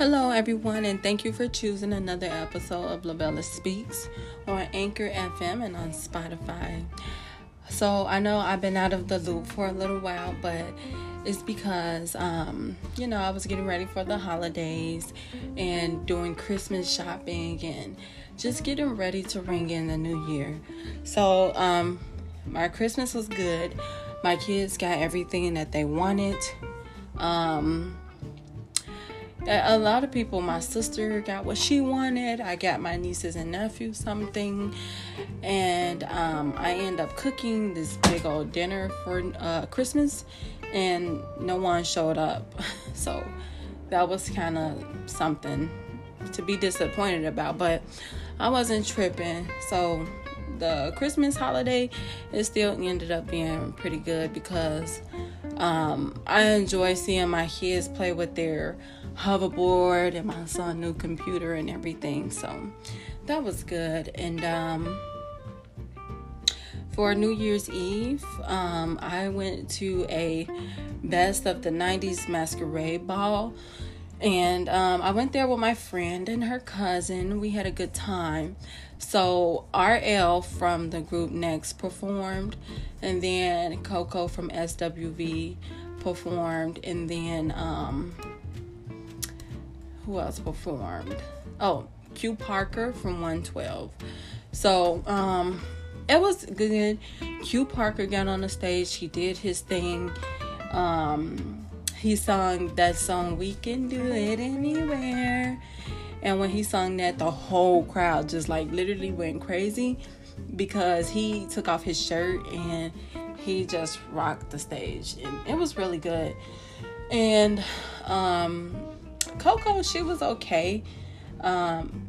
Hello, everyone, and thank you for choosing another episode of Lavella Speaks on Anchor FM and on Spotify. So, I know I've been out of the loop for a little while, but it's because, um, you know, I was getting ready for the holidays and doing Christmas shopping and just getting ready to ring in the new year. So, um, my Christmas was good. My kids got everything that they wanted. Um, a lot of people my sister got what she wanted. I got my nieces and nephews something. And um, i end up cooking this big old dinner for uh, christmas and no one showed up. So that was kind of something to be disappointed about but i wasn't tripping. So the christmas holiday it still ended up being pretty good because um, i enjoy seeing my kids play with their hoverboard and my son new computer and everything. So that was good. And um, for New Year's Eve, um, I went to a best of the 90s masquerade ball. And um, I went there with my friend and her cousin. We had a good time. So RL from the group Next performed, and then Coco from SWV performed, and then um, who else performed? Oh, Q Parker from 112. So, um, it was good. Q Parker got on the stage. He did his thing. Um, he sung that song, We Can Do It Anywhere. And when he sung that, the whole crowd just like literally went crazy because he took off his shirt and he just rocked the stage. And it was really good. And um, Coco, she was okay. Um,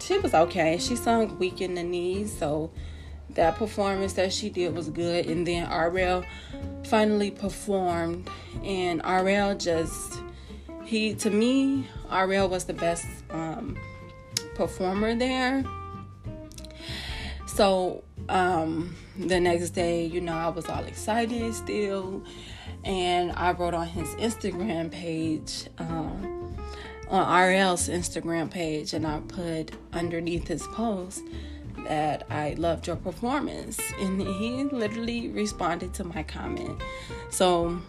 she was okay. She sung "Weak in the Knees," so that performance that she did was good. And then RL finally performed, and RL just he to me, RL was the best um, performer there. So um, the next day, you know, I was all excited still and I wrote on his Instagram page, um, on RL's Instagram page, and I put underneath his post that I loved your performance, and he literally responded to my comment. So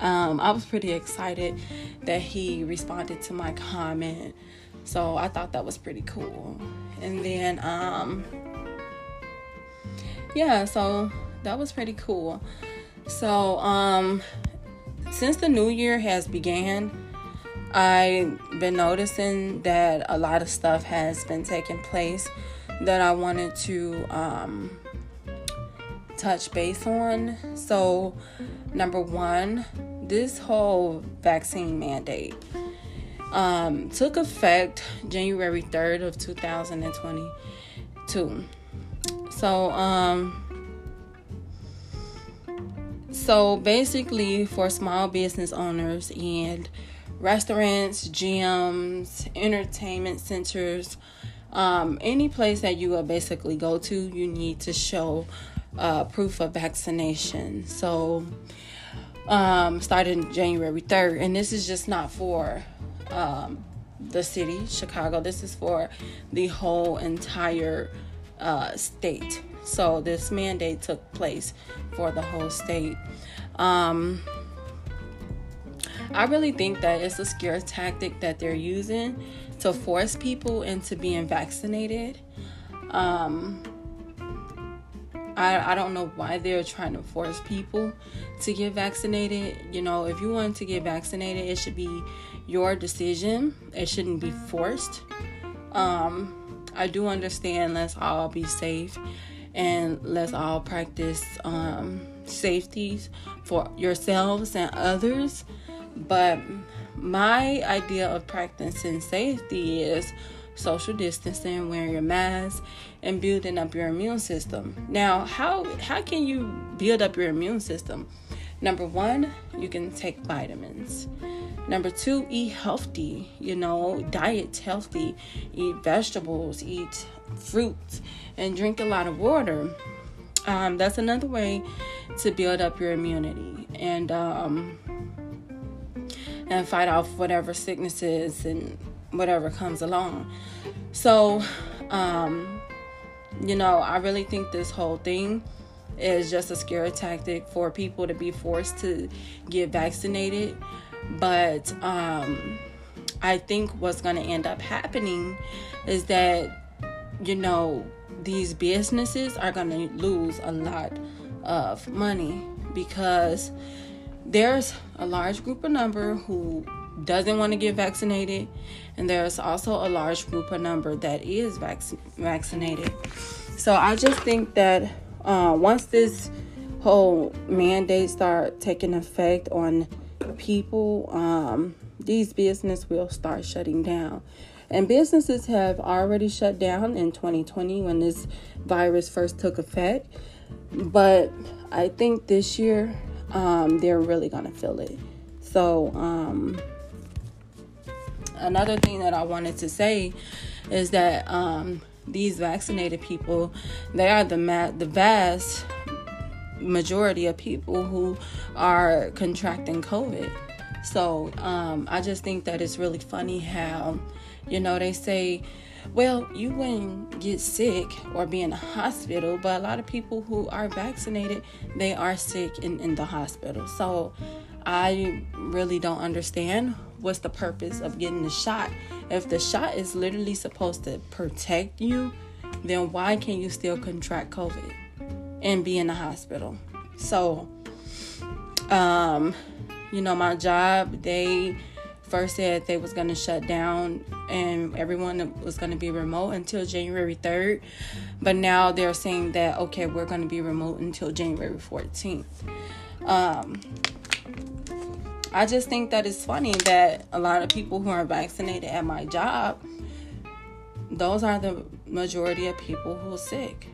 um, I was pretty excited that he responded to my comment. So I thought that was pretty cool. And then, um, yeah, so that was pretty cool. So, um, since the new year has began, I've been noticing that a lot of stuff has been taking place that I wanted to um, touch base on. So, number one, this whole vaccine mandate um, took effect January 3rd of 2022. So, um, so basically, for small business owners and restaurants, gyms, entertainment centers, um, any place that you will basically go to, you need to show uh, proof of vaccination. So, um, starting January 3rd, and this is just not for um, the city, Chicago, this is for the whole entire uh, state. So this mandate took place for the whole state. Um, I really think that it's a scare tactic that they're using to force people into being vaccinated. Um, I, I don't know why they're trying to force people to get vaccinated. You know, if you want to get vaccinated, it should be your decision. It shouldn't be forced. Um, I do understand let's all be safe and let's all practice um, safeties for yourselves and others. But my idea of practicing safety is social distancing, wearing your mask, and building up your immune system. Now, how how can you build up your immune system? Number one, you can take vitamins. Number two, eat healthy. You know, diet healthy. Eat vegetables. Eat fruits, and drink a lot of water. Um, that's another way to build up your immunity. And um, and fight off whatever sicknesses and whatever comes along. So, um, you know, I really think this whole thing is just a scare tactic for people to be forced to get vaccinated. But um, I think what's going to end up happening is that, you know, these businesses are going to lose a lot of money because there's a large group of number who doesn't want to get vaccinated and there's also a large group of number that is vac- vaccinated. So i just think that uh, once this whole mandate start taking effect on people um, these business will start shutting down. And businesses have already shut down in 2020 when this virus first took effect. But i think this year um, they're really gonna feel it. So um, another thing that i wanted to say is that um, these vaccinated people they are the ma- the vast majority of people who are contracting covid. So um, i just think that it's really funny how you know they say well you wouldn't get sick or be in the hospital but a lot of people who are vaccinated they are sick in, in the hospital so i really don't understand what's the purpose of getting the shot if the shot is literally supposed to protect you, then why can't you still contract COVID and be in the hospital? So, um, you know, my job, they first said they was going to shut down and everyone was going to be remote until January 3rd. But now they're saying that, okay, we're going to be remote until January 14th. Um, I just think that it's funny that a lot of people who are vaccinated at my job, those are the majority of people who are sick.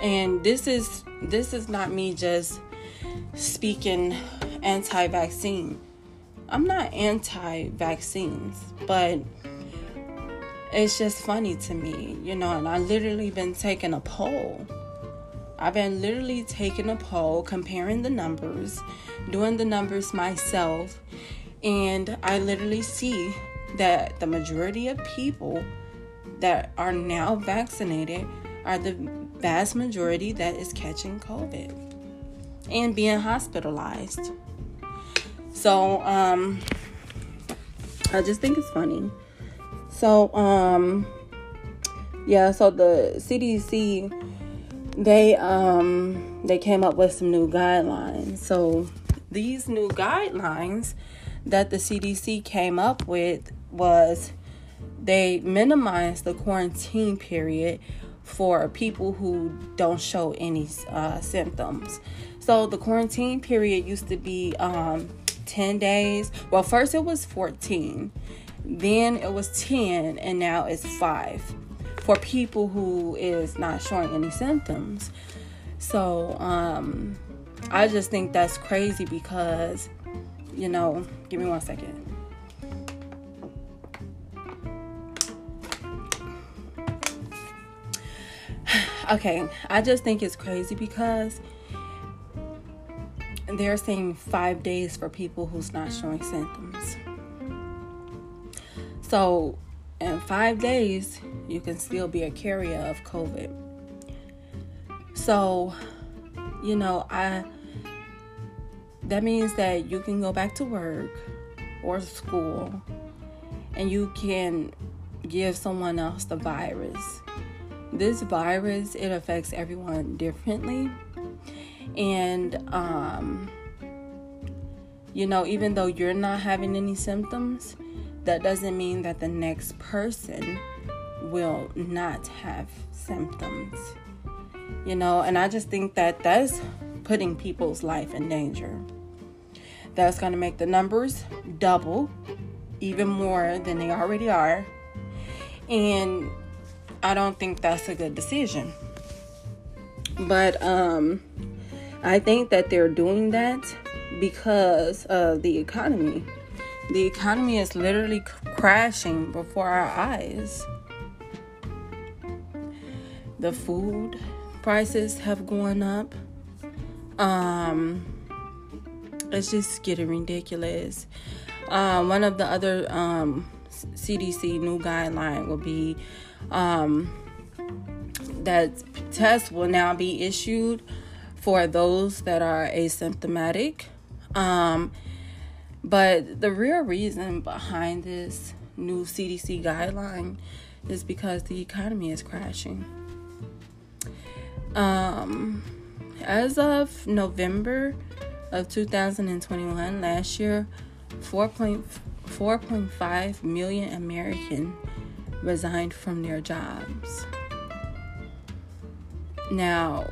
And this is this is not me just speaking anti-vaccine. I'm not anti-vaccines, but it's just funny to me, you know, and I literally been taking a poll I've been literally taking a poll, comparing the numbers, doing the numbers myself, and I literally see that the majority of people that are now vaccinated are the vast majority that is catching COVID and being hospitalized. So, um, I just think it's funny. So, um, yeah, so the CDC they um they came up with some new guidelines. So these new guidelines that the CDC came up with was they minimized the quarantine period for people who don't show any uh, symptoms. So the quarantine period used to be um, 10 days. Well, first it was 14, then it was 10, and now it's 5 for people who is not showing any symptoms. So um, I just think that's crazy because, you know, give me one second. okay, I just think it's crazy because they're saying five days for people who's not showing symptoms. So in five days, you can still be a carrier of COVID. So, you know, I that means that you can go back to work or school and you can give someone else the virus. This virus it affects everyone differently. And um you know, even though you're not having any symptoms, that doesn't mean that the next person will not have symptoms. You know, and I just think that that's putting people's life in danger. That's going to make the numbers double, even more than they already are. And I don't think that's a good decision. But um I think that they're doing that because of the economy the economy is literally crashing before our eyes. The food prices have gone up. Um, it's just getting ridiculous. Um, one of the other um, CDC new guideline will be um, that tests will now be issued for those that are asymptomatic. Um, but the real reason behind this new CDC guideline is because the economy is crashing. Um, as of November of 2021, last year, 4.5 million American resigned from their jobs. Now,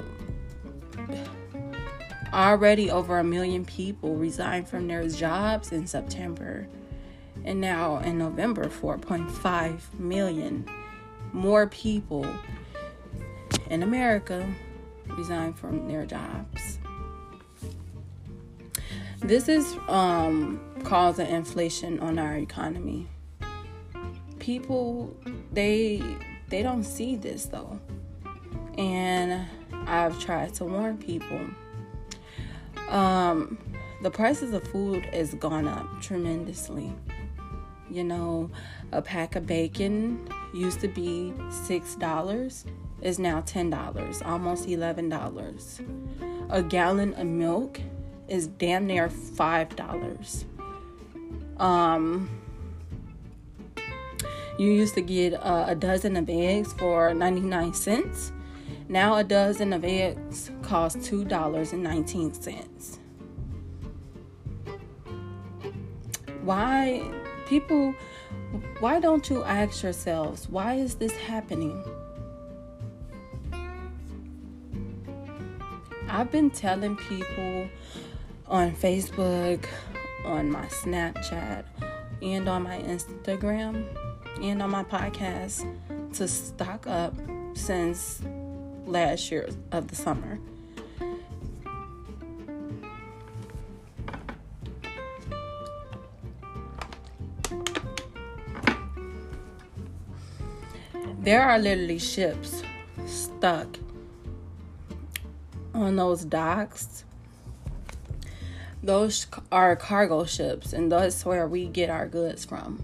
already over a million people resigned from their jobs in September. And now in November, 4.5 million more people in America resigned from their jobs. This is um, causing inflation on our economy. People, they they don't see this though, and I've tried to warn people. Um, the prices of food has gone up tremendously. You know, a pack of bacon used to be six dollars is now $10, almost $11. A gallon of milk is damn near $5. Um, you used to get uh, a dozen of eggs for 99 cents. Now a dozen of eggs costs $2.19. Why people why don't you ask yourselves why is this happening? I've been telling people on Facebook, on my Snapchat, and on my Instagram, and on my podcast to stock up since last year of the summer. There are literally ships stuck on those docks, those are cargo ships, and that's where we get our goods from.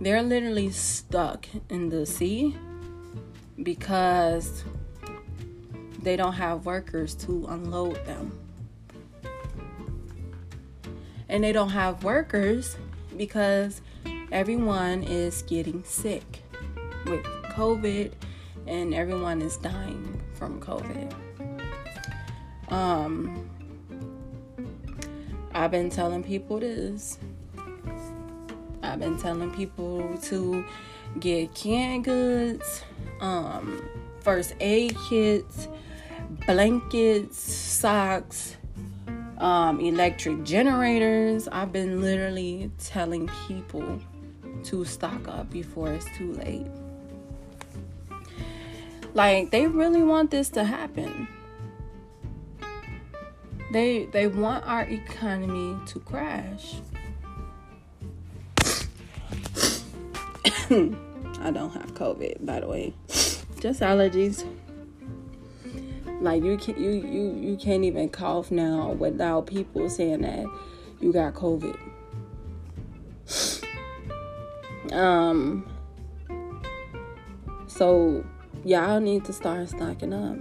They're literally stuck in the sea because they don't have workers to unload them. And they don't have workers because everyone is getting sick with COVID and everyone is dying from COVID. Um, I've been telling people this. I've been telling people to get canned goods, um, first aid kits, blankets, socks, um, electric generators. I've been literally telling people to stock up before it's too late. Like, they really want this to happen. They they want our economy to crash. I don't have COVID, by the way. Just allergies. Like you can you you you can't even cough now without people saying that you got COVID. Um so y'all need to start stocking up.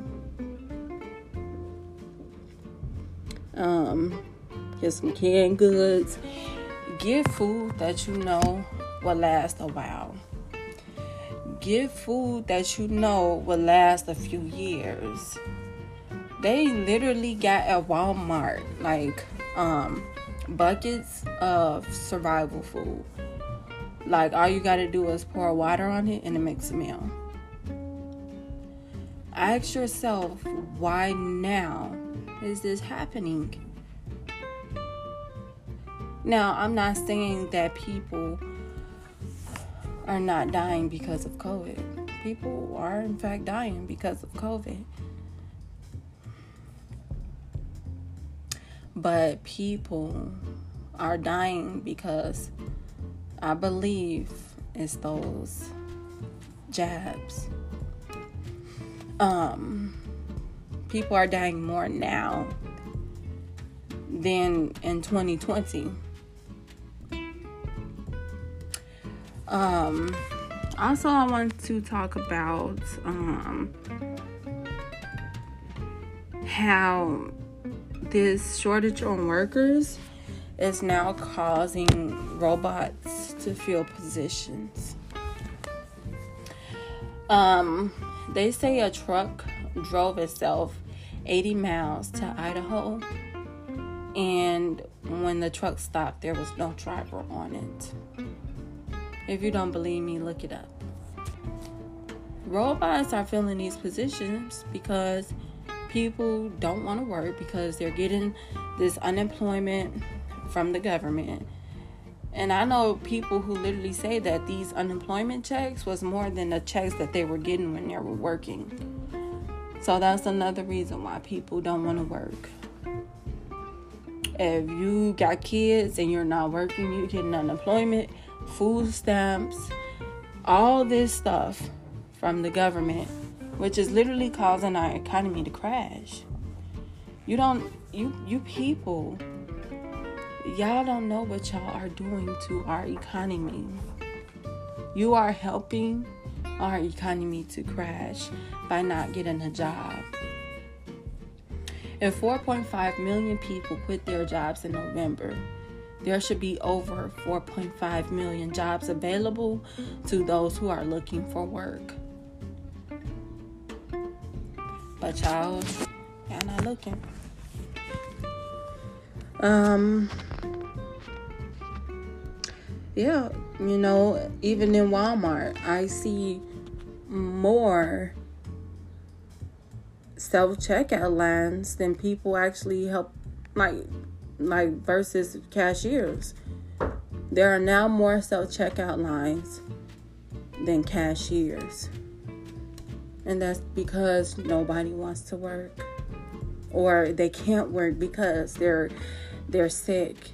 um, get some canned goods, get food that you know will last a while. Get food that you know will last a few years. They literally got at Walmart like um, buckets of survival food. Like all you gotta do is pour water on it and it makes a meal. Ask yourself why now is this happening? Now, I'm not saying that people are not dying because of COVID. People are, in fact, dying because of COVID. But people are dying because I believe it's those jabs. Um, people are dying more now than in 2020. Um, also, I want to talk about um, how this shortage on workers is now causing robots to fill positions. Um, they say a truck drove itself 80 miles to Idaho, and when the truck stopped, there was no driver on it. If you don't believe me, look it up. Robots are filling these positions because people don't want to work because they're getting this unemployment from the government. And I know people who literally say that these unemployment checks was more than the checks that they were getting when they were working. So that's another reason why people don't want to work. If you got kids and you're not working, you're getting unemployment food stamps, all this stuff from the government, which is literally causing our economy to crash. You don't, you, you people, y'all don't know what y'all are doing to our economy. You are helping our economy to crash by not getting a job. If 4.5 million people quit their jobs in November, there should be over 4.5 million jobs available to those who are looking for work. Y'all, y'all not looking. Um, yeah, you know, even in Walmart, I see more self checkout lines than people actually help like like versus cashiers. There are now more self checkout lines than cashiers. And that's because nobody wants to work or they can't work because they're they're sick.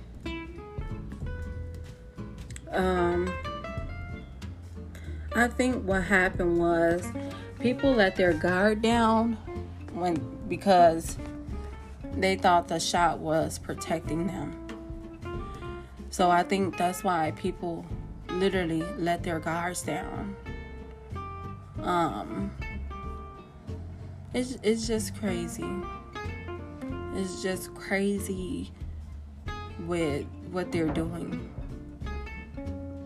Um I think what happened was people let their guard down when because they thought the shot was protecting them. So I think that's why people literally let their guards down. Um, it's it's just crazy. It's just crazy with what they're doing.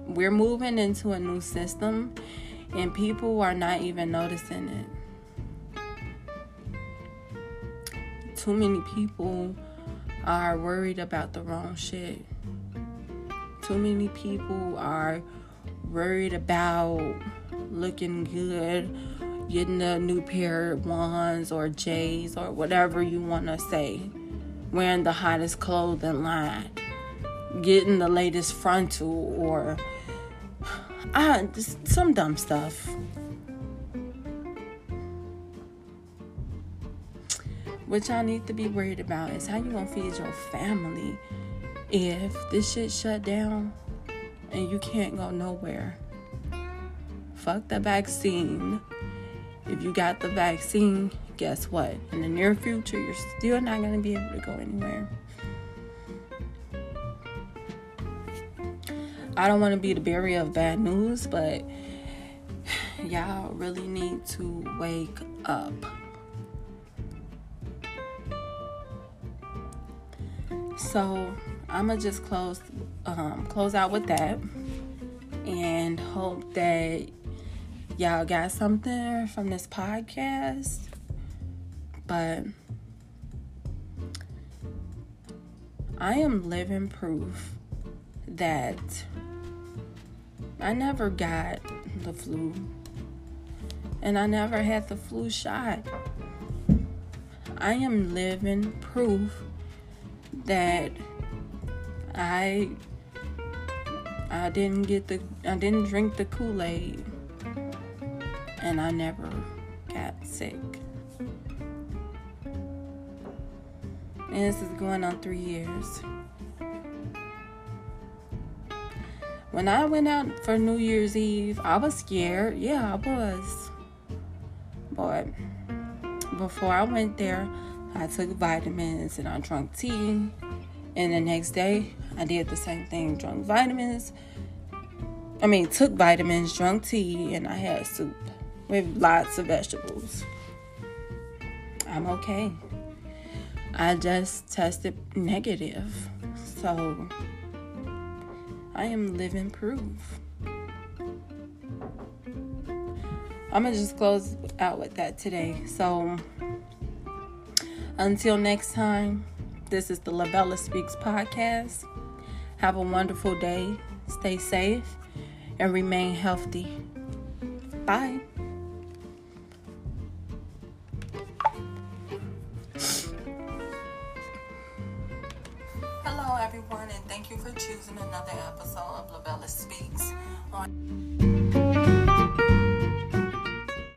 We're moving into a new system, and people are not even noticing it. too many people are worried about the wrong shit. Too many people are worried about looking good, getting a new pair of ones or J's or whatever you want to say, wearing the hottest clothing line, getting the latest frontal or ah, some dumb stuff. What y'all need to be worried about is how you gonna feed your family if this shit shut down and you can't go nowhere. Fuck the vaccine. If you got the vaccine, guess what? In the near future, you're still not gonna be able to go anywhere. I don't want to be the bearer of bad news, but y'all really need to wake up. So I'm gonna just close um, close out with that, and hope that y'all got something from this podcast. But I am living proof that I never got the flu, and I never had the flu shot. I am living proof that I I didn't get the I didn't drink the Kool-Aid and I never got sick. And this is going on three years. When I went out for New Year's Eve, I was scared. Yeah, I was. But before I went there, I took vitamins and I drank tea. And the next day, I did the same thing, drank vitamins. I mean, took vitamins, drank tea, and I had soup with lots of vegetables. I'm okay. I just tested negative. So I am living proof. I'm gonna just close out with that today. So until next time, this is the Lavella Speaks podcast. Have a wonderful day. Stay safe and remain healthy. Bye.